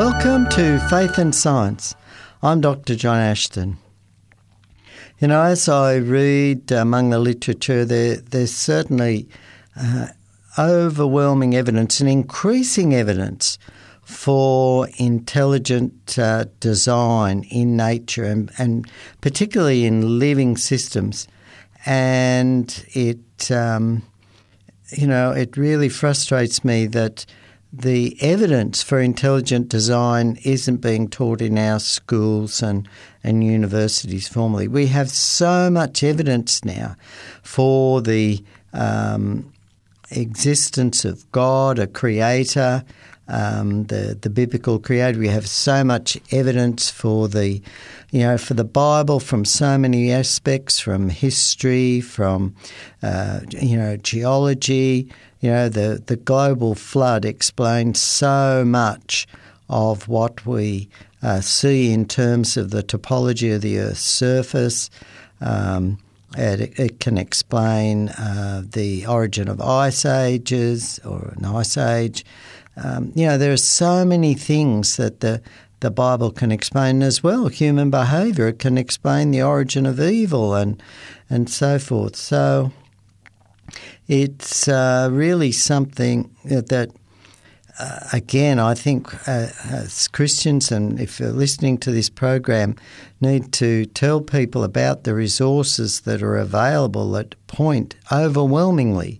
Welcome to Faith and Science. I'm Dr. John Ashton. You know, as I read among the literature, there, there's certainly uh, overwhelming evidence and increasing evidence for intelligent uh, design in nature and, and, particularly in living systems. And it, um, you know, it really frustrates me that the evidence for intelligent design isn't being taught in our schools and, and universities formally. We have so much evidence now for the um, existence of God, a creator, um, the the biblical creator. We have so much evidence for the, you know, for the Bible from so many aspects, from history, from, uh, you know, geology. You know, the the global flood explains so much of what we uh, see in terms of the topology of the Earth's surface. Um, it, it, can explain uh, the origin of ice ages or an ice age. Um, you know, there are so many things that the the Bible can explain as well. Human behaviour it can explain the origin of evil and and so forth. So it's uh, really something that. Uh, again, I think uh, as Christians, and if you're listening to this program, need to tell people about the resources that are available that point overwhelmingly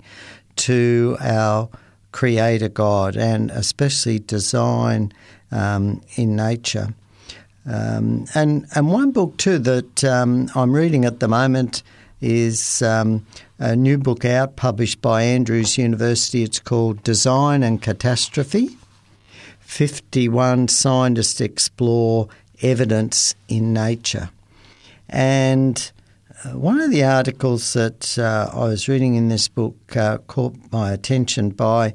to our Creator God and especially design um, in nature. Um, and and one book too that um, I'm reading at the moment is um, a new book out published by Andrews University. It's called Design and Catastrophe. 51 scientists explore evidence in nature. And uh, one of the articles that uh, I was reading in this book uh, caught my attention by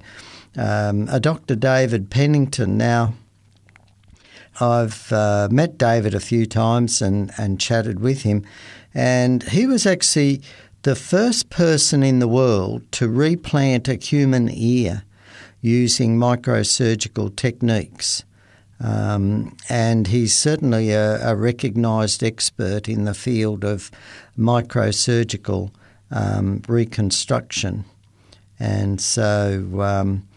um, a Dr. David Pennington. Now, I've uh, met David a few times and, and chatted with him, and he was actually the first person in the world to replant a human ear using microsurgical techniques. Um, and he's certainly a, a recognised expert in the field of microsurgical um, reconstruction. And so um,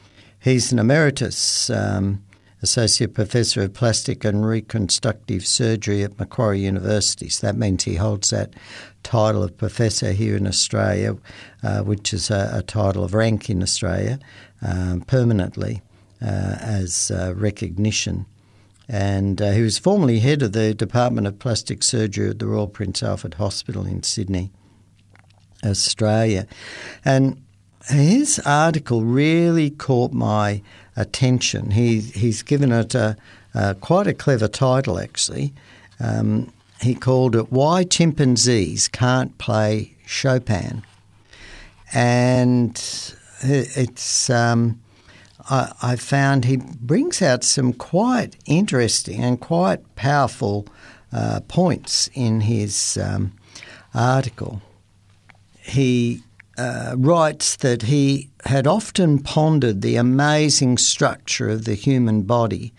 he's an emeritus um, associate professor of plastic and reconstructive surgery at Macquarie University. So that means he holds that title of professor here in Australia, uh, which is a, a, title of rank in Australia um, permanently uh, as uh, recognition. And uh, he was formerly head of the Department of Plastic Surgery at the Royal Prince Alfred Hospital in Sydney, Australia. And his article really caught my attention. He, he's given it a, a quite a clever title, actually. Um, he called it Why Chimpanzees Can't Play Chopin. And it's. Um, I, I found he brings out some quite interesting and quite powerful uh, points in his um, article. He uh, writes that he had often pondered the amazing structure of the human body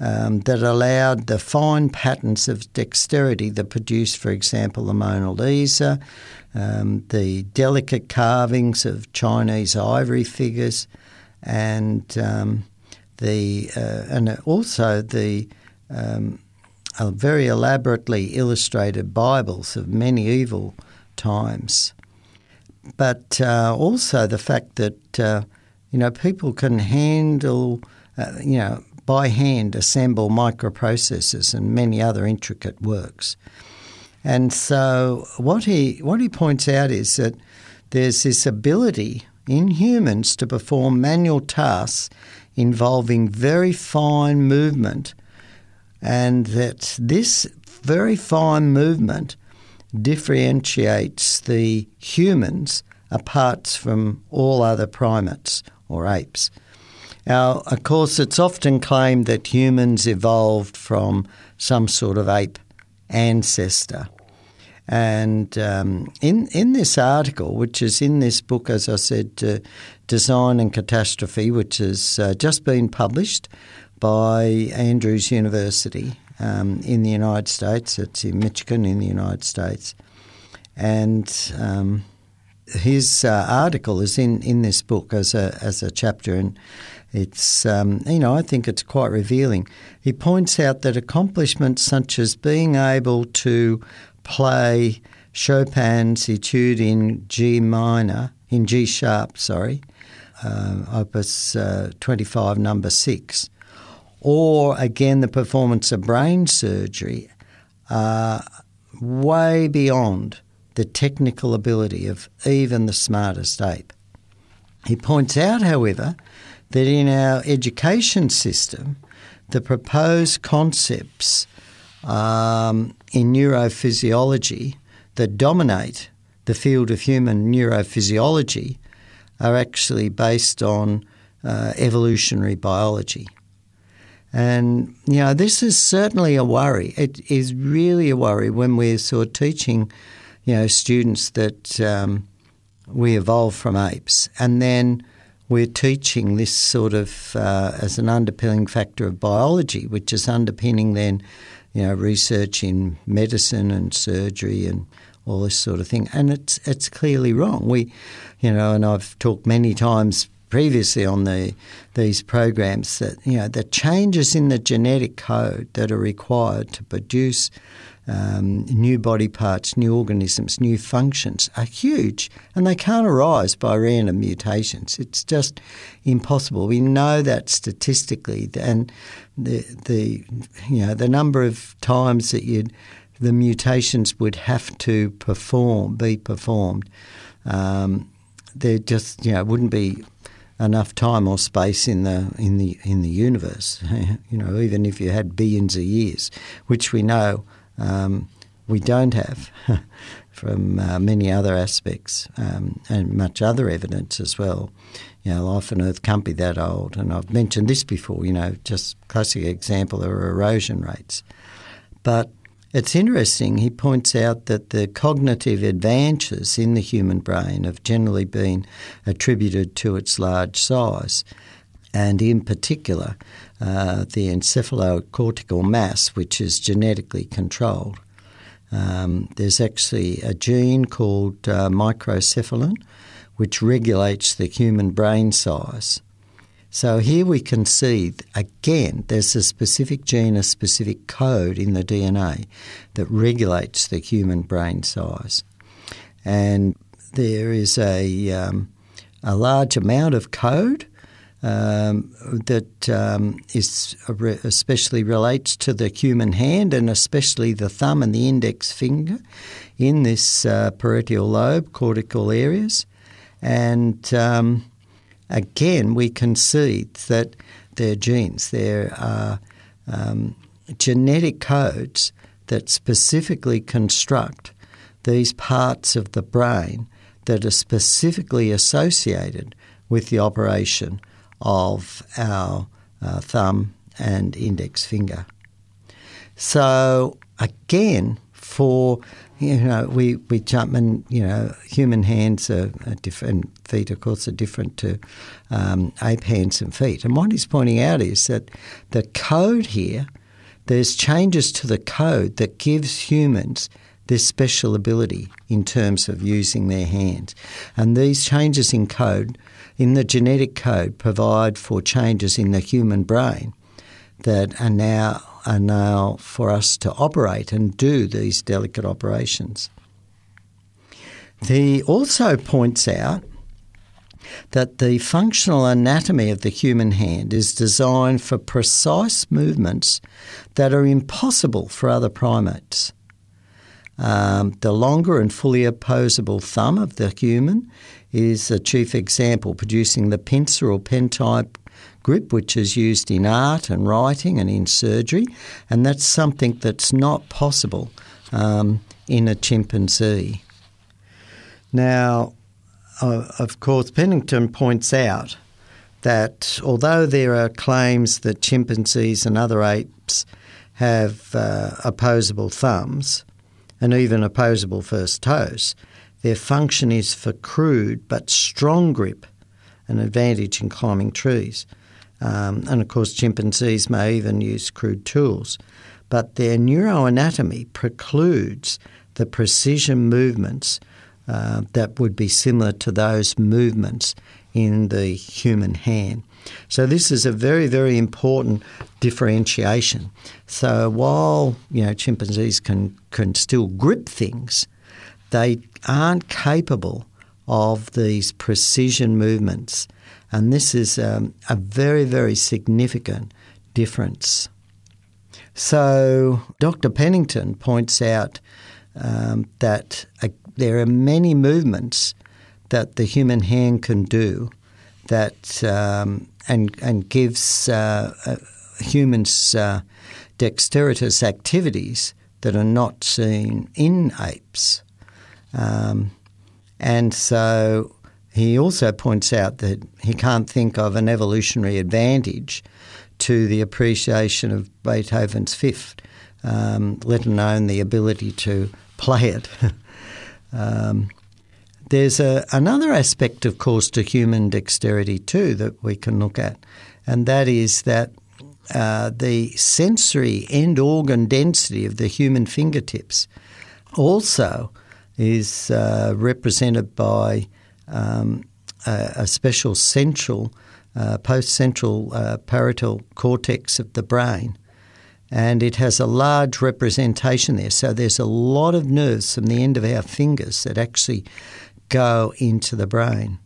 um, that allowed the fine patterns of dexterity that produced, for example, the Mona Lisa, um, the delicate carvings of Chinese ivory figures, and um, the uh, and also the um, uh, very elaborately illustrated Bibles of medieval times, but uh, also the fact that uh, you know people can handle uh, you know by hand assemble microprocessors and many other intricate works. And so what he what he points out is that there's this ability in humans to perform manual tasks involving very fine movement, and that this very fine movement differentiates the humans apart from all other primates or apes. Now, of course, it's often claimed that humans evolved from some sort of ape ancestor. And um, in in this article, which is in this book, as I said, uh, Design and Catastrophe, which has uh, just been published by Andrews University um, in the United States. It's in Michigan in the United States. And um, his uh, article is in, in this book as a, as a chapter, and it's, um, you know, I think it's quite revealing. He points out that accomplishments such as being able to play Chopin's Etude in G minor, in G sharp, sorry, uh, opus uh, 25, number 6, or again the performance of brain surgery are way beyond the technical ability of even the smartest ape. He points out, however, that in our education system, the proposed concepts um, in neurophysiology that dominate the field of human neurophysiology are actually based on uh, evolutionary biology. And, you know, this is certainly a worry. It is really a worry when we're sort of teaching, you know, students that um, we evolved from apes. And then we're teaching this sort of uh, as an underpinning factor of biology, which is underpinning then, you know, research in medicine and surgery and all this sort of thing. And it's it's clearly wrong. We, you know, and I've talked many times previously on the these programs that you know the changes in the genetic code that are required to produce um, new body parts, new organisms, new functions are huge, and they can't arise by random mutations. It's just impossible. We know that statistically, and the the you know the number of times that you'd the mutations would have to perform, be performed. Um, there just you know wouldn't be enough time or space in the in the in the universe. you know, even if you had billions of years, which we know um, we don't have from uh, many other aspects um, and much other evidence as well. You know, life on Earth can't be that old, and I've mentioned this before. You know, just classic example are erosion rates, but it's interesting, he points out that the cognitive advances in the human brain have generally been attributed to its large size, and in particular, uh, the encephalocortical mass, which is genetically controlled. Um, there's actually a gene called uh, microcephalin, which regulates the human brain size. So here we can see again there's a specific gene, a specific code in the DNA that regulates the human brain size. And there is a, um, a large amount of code um, that um, is especially relates to the human hand and especially the thumb and the index finger in this uh, parietal lobe cortical areas. And um, again, we can see that their genes, there are um, genetic codes that specifically construct these parts of the brain that are specifically associated with the operation of our uh, thumb and index finger. So, again, for you know, we, we jump and, you know, human hands are, are different, feet, of course, are different to um, ape hands and feet. And what he's pointing out is that the code here, there's changes to the code that gives humans this special ability in terms of using their hands. And these changes in code, in the genetic code, provide for changes in the human brain that are now are now for us to operate and do these delicate operations. He also points out that the functional anatomy of the human hand is designed for precise movements that are impossible for other primates. Um, the longer and fully opposable thumb of the human is a chief example, producing the pincer or pen type grip, which is used in art and writing and in surgery, and that's something that's not possible um, in a chimpanzee. Now, uh, of course, Pennington points out that although there are claims that chimpanzees and other apes have uh, opposable thumbs and even opposable first toes, their function is for crude but strong grip, an advantage in climbing trees. Um, and of course, chimpanzees may even use crude tools. But their neuroanatomy precludes the precision movements uh, that would be similar to those movements in the human hand. So this is a very, very important differentiation. So while you know chimpanzees can can still grip things, they aren't capable of these precision movements, and this is um, a very, very significant difference. So Dr. Pennington points out um, that uh, there are many movements that the human hand can do that um, and and gives uh, uh, humans uh, dexterous activities that are not seen in apes. Um, and so he also points out that he can't think of an evolutionary advantage to the appreciation of Beethoven's Fifth, um, let alone the ability to play it. um, there's a, another aspect, of course, to human dexterity too that we can look at, and that is that uh, the sensory end organ density of the human fingertips also is uh, represented by um, a, a, special central, uh, post central uh, parietal cortex of the brain and it has a large representation there. So there's a lot of nerves from the end of our fingers that actually go into the brain.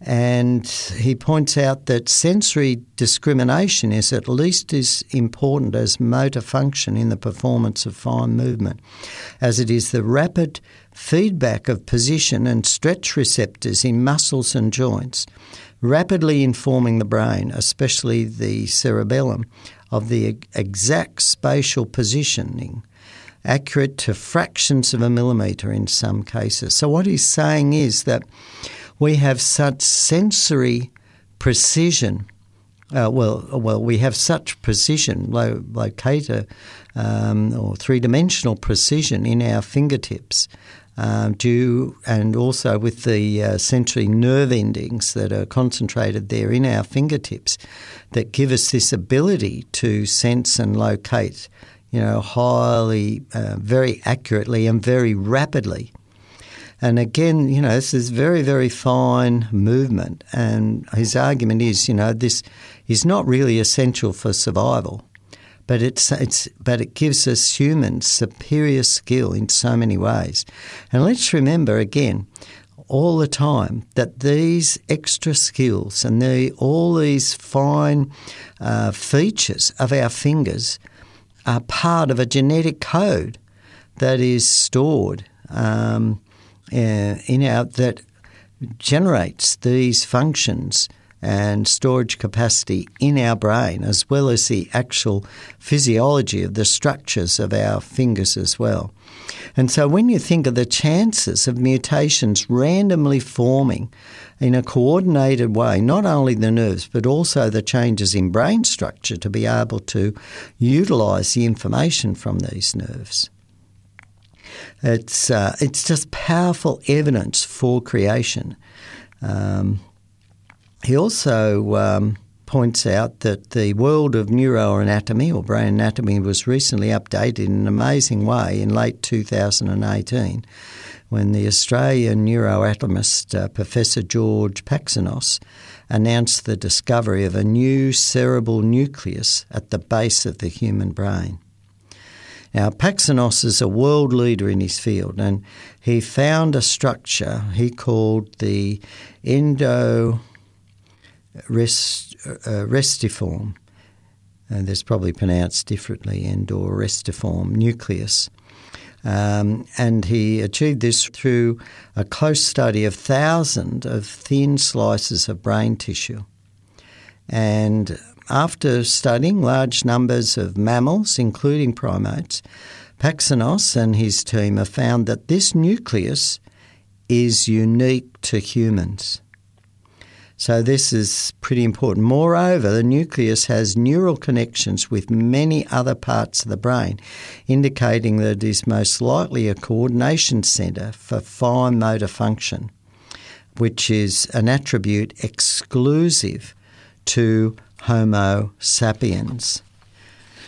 And he points out that sensory discrimination is at least as important as motor function in the performance of fine movement, as it is the rapid feedback of position and stretch receptors in muscles and joints, rapidly informing the brain, especially the cerebellum, of the exact spatial positioning, accurate to fractions of a millimetre in some cases. So, what he's saying is that we have such sensory precision. Uh, well, well, we have such precision, lo- locator um, or three-dimensional precision in our fingertips um, due and also with the uh, sensory nerve endings that are concentrated there in our fingertips that give us this ability to sense and locate, you know, highly, uh, very accurately and very rapidly. And again, you know, this is very, very fine movement. And his argument is, you know, this is not really essential for survival but it's, it's but it gives us humans superior skill in so many ways. And let's remember again, all the time that these extra skills and the, all these fine uh, features of our fingers are part of a genetic code that is stored um, uh, in our that generates these functions and storage capacity in our brain, as well as the actual physiology of the structures of our fingers as well. And so, when you think of the chances of mutations randomly forming in a coordinated way, not only the nerves, but also the changes in brain structure to be able to utilize the information from these nerves. It's, uh, it's just powerful evidence for creation. Um, he also um, points out that the world of neuroanatomy or brain anatomy was recently updated in an amazing way in late 2018 when the Australian neuroanatomist uh, Professor George Paxinos announced the discovery of a new cerebral nucleus at the base of the human brain. Now, Paxinos is a world leader in his field, and he found a structure he called the endo rest, uh, restiform, and that's probably pronounced differently, and or restiform nucleus. Um, and he achieved this through a close study of thousands of thin slices of brain tissue. And after studying large numbers of mammals, including primates, Paxinos and his team have found that this nucleus is unique to humans. So this is pretty important. Moreover, the nucleus has neural connections with many other parts of the brain, indicating that it is most likely a coordination centre for fine motor function, which is an attribute exclusive to Homo sapiens.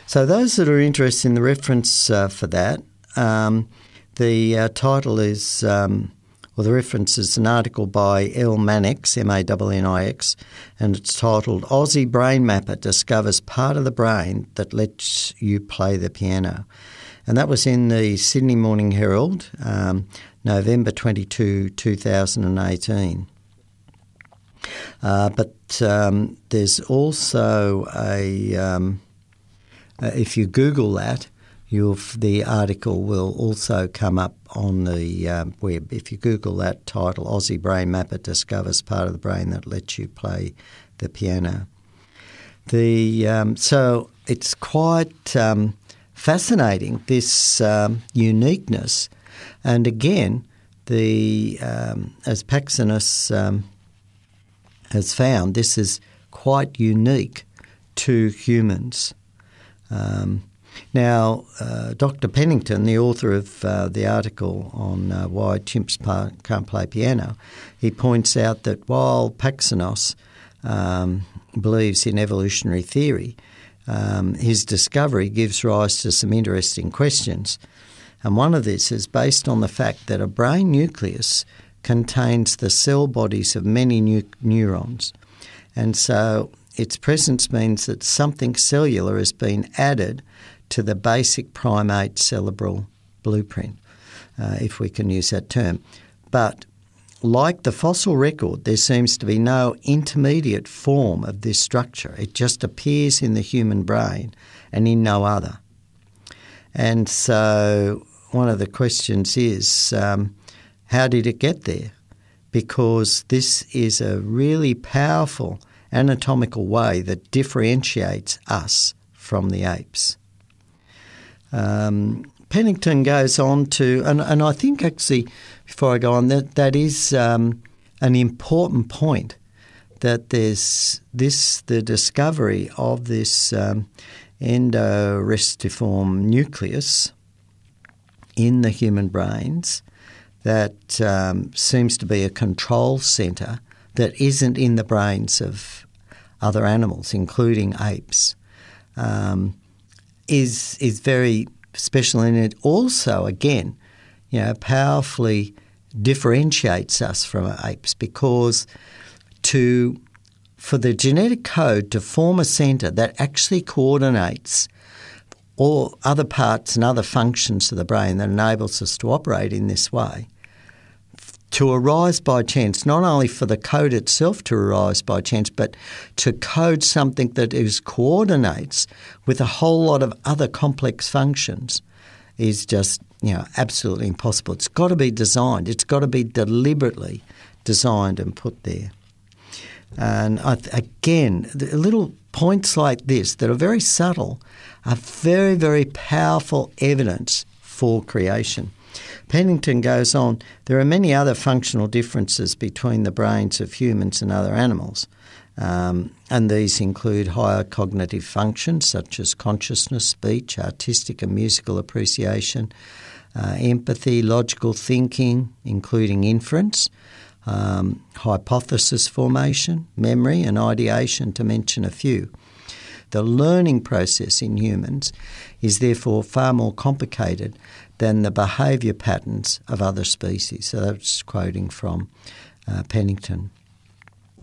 So, those that are interested in the reference uh, for that, um, the uh, title is, um, well, the reference is an article by L. Mannix, M A N N I X, and it's titled Aussie Brain Mapper Discovers Part of the Brain That Lets You Play the Piano. And that was in the Sydney Morning Herald, um, November 22, 2018. Uh, but um, there's also a, um, uh, if you Google that, the article will also come up on the um, web. If you Google that title, Aussie Brain Mapper discovers part of the brain that lets you play the piano. The um, so it's quite um, fascinating this um, uniqueness, and again, the um, as Paxinos um, has found, this is quite unique to humans. Um, now, uh, Dr. Pennington, the author of uh, the article on uh, why chimps can't play piano, he points out that while Paxinos um, believes in evolutionary theory, um, his discovery gives rise to some interesting questions. And one of these is based on the fact that a brain nucleus contains the cell bodies of many nu- neurons. And so its presence means that something cellular has been added to the basic primate cerebral blueprint, uh, if we can use that term. But like the fossil record, there seems to be no intermediate form of this structure. It just appears in the human brain and in no other. And so, one of the questions is um, how did it get there? Because this is a really powerful anatomical way that differentiates us from the apes. Um, Pennington goes on to, and, and I think actually, before I go on, that that is um, an important point that there's this the discovery of this um, endorestiform nucleus in the human brains that um, seems to be a control centre that isn't in the brains of other animals, including apes, um, is is very special, and it. Also, again, you know, powerfully differentiates us from apes because to for the genetic code to form a centre that actually coordinates all other parts and other functions of the brain that enables us to operate in this way to arise by chance, not only for the code itself to arise by chance, but to code something that is coordinates with a whole lot of other complex functions is just you know absolutely impossible. It's got to be designed. It's got to be deliberately designed and put there. And I, again, little points like this that are very subtle are very, very powerful evidence for creation. Pennington goes on, there are many other functional differences between the brains of humans and other animals. Um, and these include higher cognitive functions such as consciousness, speech, artistic and musical appreciation, uh, empathy, logical thinking, including inference, um, hypothesis formation, memory, and ideation, to mention a few. The learning process in humans is therefore far more complicated than the behaviour patterns of other species. So that's quoting from uh, Pennington.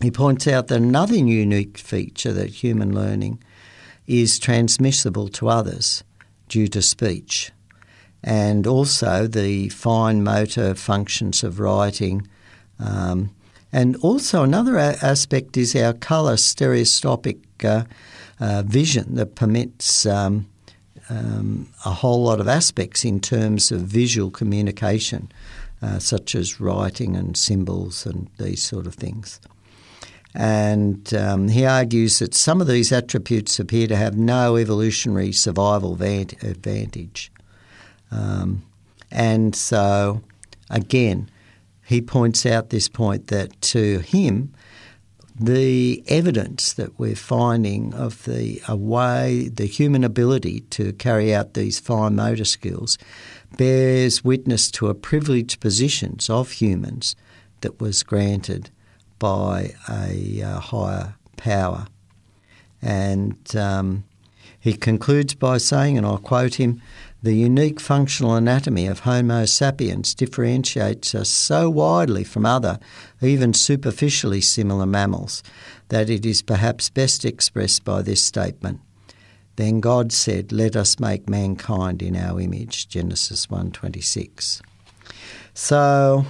He points out that another unique feature that human learning is transmissible to others due to speech, and also the fine motor functions of writing. Um, and also, another a- aspect is our colour stereoscopic uh, uh, vision that permits um, um, a whole lot of aspects in terms of visual communication, uh, such as writing and symbols and these sort of things. And um, he argues that some of these attributes appear to have no evolutionary survival advantage. Um, and so, again, he points out this point that to him, the evidence that we're finding of the way the human ability to carry out these fine motor skills bears witness to a privileged positions of humans that was granted by a uh, higher power. And um, he concludes by saying, and I'll quote him, the unique functional anatomy of Homo sapiens differentiates us so widely from other, even superficially similar mammals, that it is perhaps best expressed by this statement. Then God said, Let us make mankind in our image. Genesis 1.26. So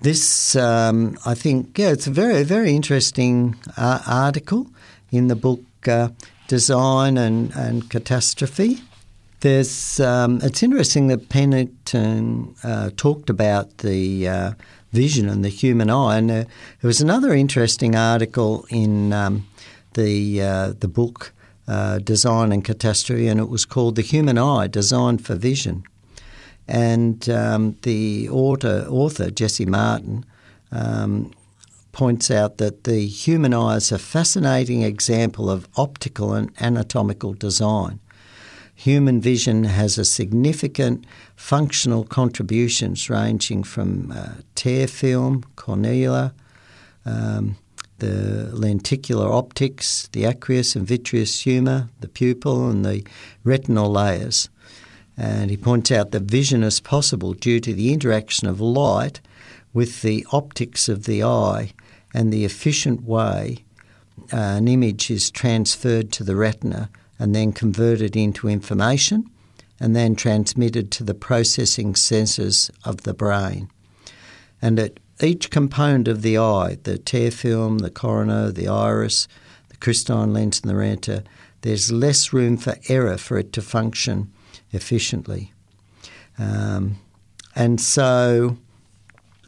this, um, I think, yeah, it's a very, very interesting uh, article in the book uh, Design and, and Catastrophe. There's, um, it's interesting that Pennington uh, talked about the uh, vision and the human eye, and uh, there was another interesting article in um, the uh, the book uh, Design and Catastrophe, and it was called "The Human Eye: Designed for Vision." And um, the author, author Jesse Martin, um, points out that the human eye is a fascinating example of optical and anatomical design human vision has a significant functional contributions ranging from uh, tear film, cornea, um, the lenticular optics, the aqueous and vitreous humour, the pupil, and the retinal layers. And he points out that vision is possible due to the interaction of light with the optics of the eye and the efficient way uh, an image is transferred to the retina and then converted into information and then transmitted to the processing sensors of the brain. And at each component of the eye, the tear film, the cornea, the iris, the crystalline lens, and the retina, there's less room for error for it to function efficiently. Um, and so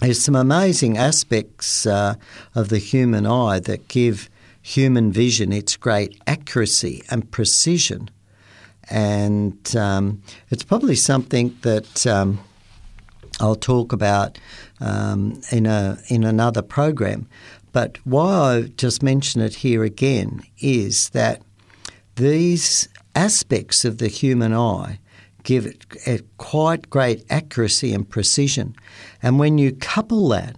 there's some amazing aspects uh, of the human eye that give human vision, its great accuracy and precision. And um, it's probably something that um, I'll talk about um, in, a, in another program. But why I just mention it here again is that these aspects of the human eye give it quite great accuracy and precision. And when you couple that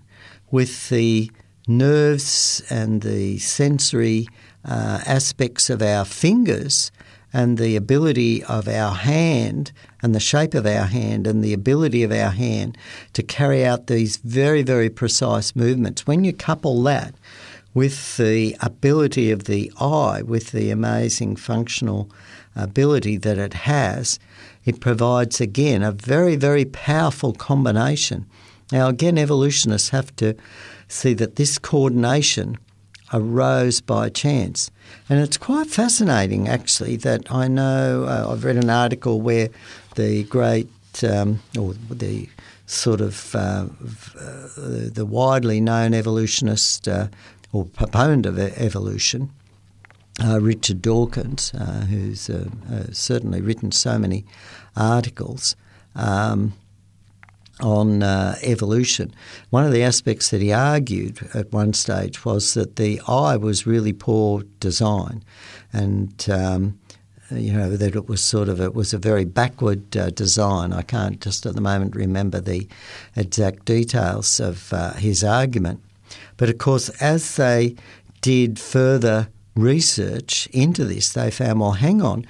with the nerves and the sensory uh, aspects of our fingers and the ability of our hand and the shape of our hand and the ability of our hand to carry out these very, very precise movements. When you couple that with the ability of the eye, with the amazing functional ability that it has, it provides again a very, very powerful combination. Now, again, evolutionists have to see that this coordination arose by chance. And it's quite fascinating, actually, that I know uh, I've read an article where the great, um, or the sort of uh, uh, the widely known evolutionist uh, or proponent of evolution, uh, Richard Dawkins, uh, who's certainly written so many articles. Um, on uh, evolution. One of the aspects that he argued at one stage was that the eye was really poor design, and um, you know that it was sort of it was a very backward uh, design. I can't just at the moment remember the exact details of uh, his argument, but of course, as they did further research into this, they found well, hang on,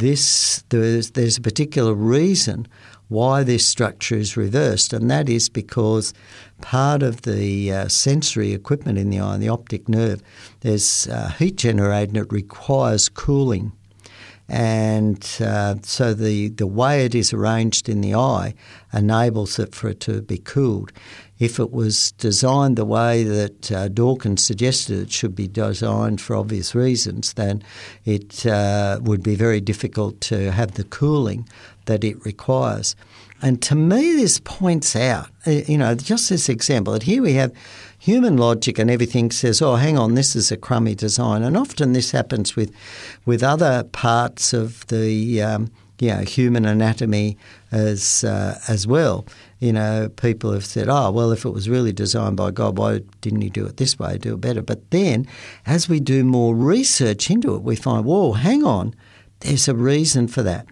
this there's there's a particular reason why this structure is reversed, and that is because part of the uh, sensory equipment in the eye, the optic nerve, there's uh, heat generated and it requires cooling. And uh, so the, the way it is arranged in the eye enables it for it to be cooled. If it was designed the way that uh, Dawkins suggested it should be designed for obvious reasons, then it uh, would be very difficult to have the cooling that it requires. And to me, this points out, uh, you know, just this example that here we have human logic and everything says, oh, hang on, this is a crummy design. And often this happens with, with other parts of the um, know, human anatomy as, uh, as well. You know, people have said, oh, well, if it was really designed by God, why didn't he do it this way, do it better? But then as we do more research into it, we find, whoa, hang on, There's a reason for that.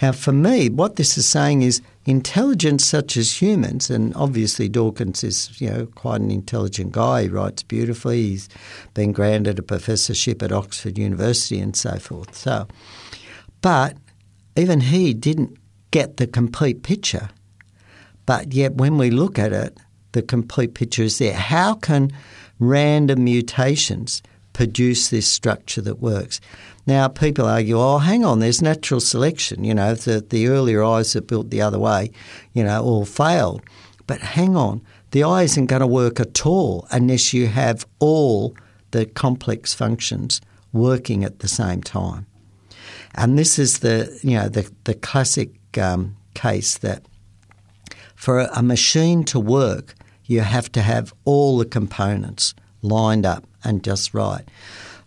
Now, for me, what this is saying is intelligence such as humans, and obviously Dawkins is, you know, quite an intelligent guy. He writes beautifully. He's been granted a professorship at Oxford University and so forth. So, but even he didn't get the complete picture. But yet, when we look at it, the complete picture is there. How can random mutations produce this structure that works? Now, people argue, oh, hang on, there's natural selection. You know, the, the earlier eyes that built the other way, you know, all failed. But hang on, the eye isn't going to work at all unless you have all the complex functions working at the same time. And this is the, you know, the, the classic um, case that for a machine to work, you have to have all the components lined up and just right.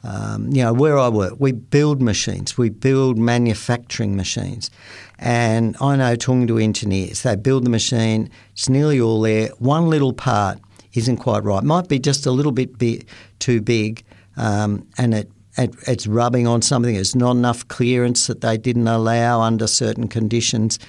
Um, you know, where I work, we build machines, we build manufacturing machines. And I know talking to engineers, they build the machine, it's nearly all there. One little part isn't quite right, might be just a little bit too big, um, and it, it, it's rubbing on something. There's not enough clearance that they didn't allow under certain conditions,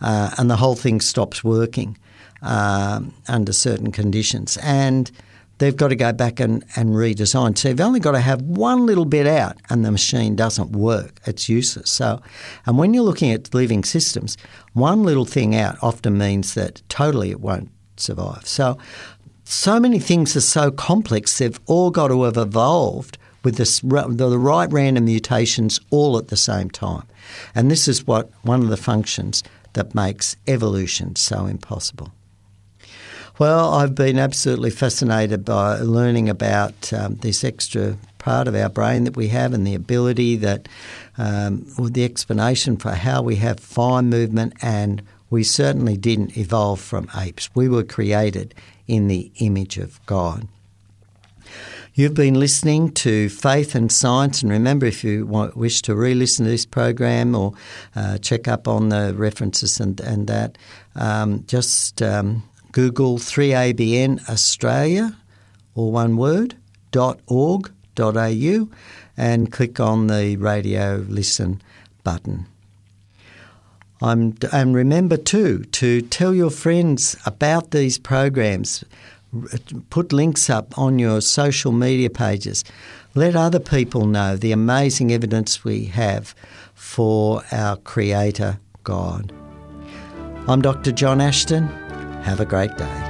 uh, and the whole thing stops working um, under certain conditions. And they've got to go back and, and redesign. So you've only got to have one little bit out and the machine doesn't work. It's useless. So, and when you're looking at living systems, one little thing out often means that totally it won't survive. So, so many things are so complex, they've all got to have evolved with the right random mutations all at the same time. And this is what one of the functions that makes evolution so impossible. Well, I've been absolutely fascinated by learning about um, this extra part of our brain that we have and the ability that, um, the explanation for how we have fine movement, and we certainly didn't evolve from apes. We were created in the image of God. You've been listening to Faith and Science, and remember if you want, wish to re listen to this program or uh, check up on the references and, and that, um, just um, Google 3ABN Australia, or one word, dot org dot au, and click on the radio listen button. I'm, and remember too to tell your friends about these programs. Put links up on your social media pages. Let other people know the amazing evidence we have for our Creator God. I'm Dr. John Ashton. Have a great day.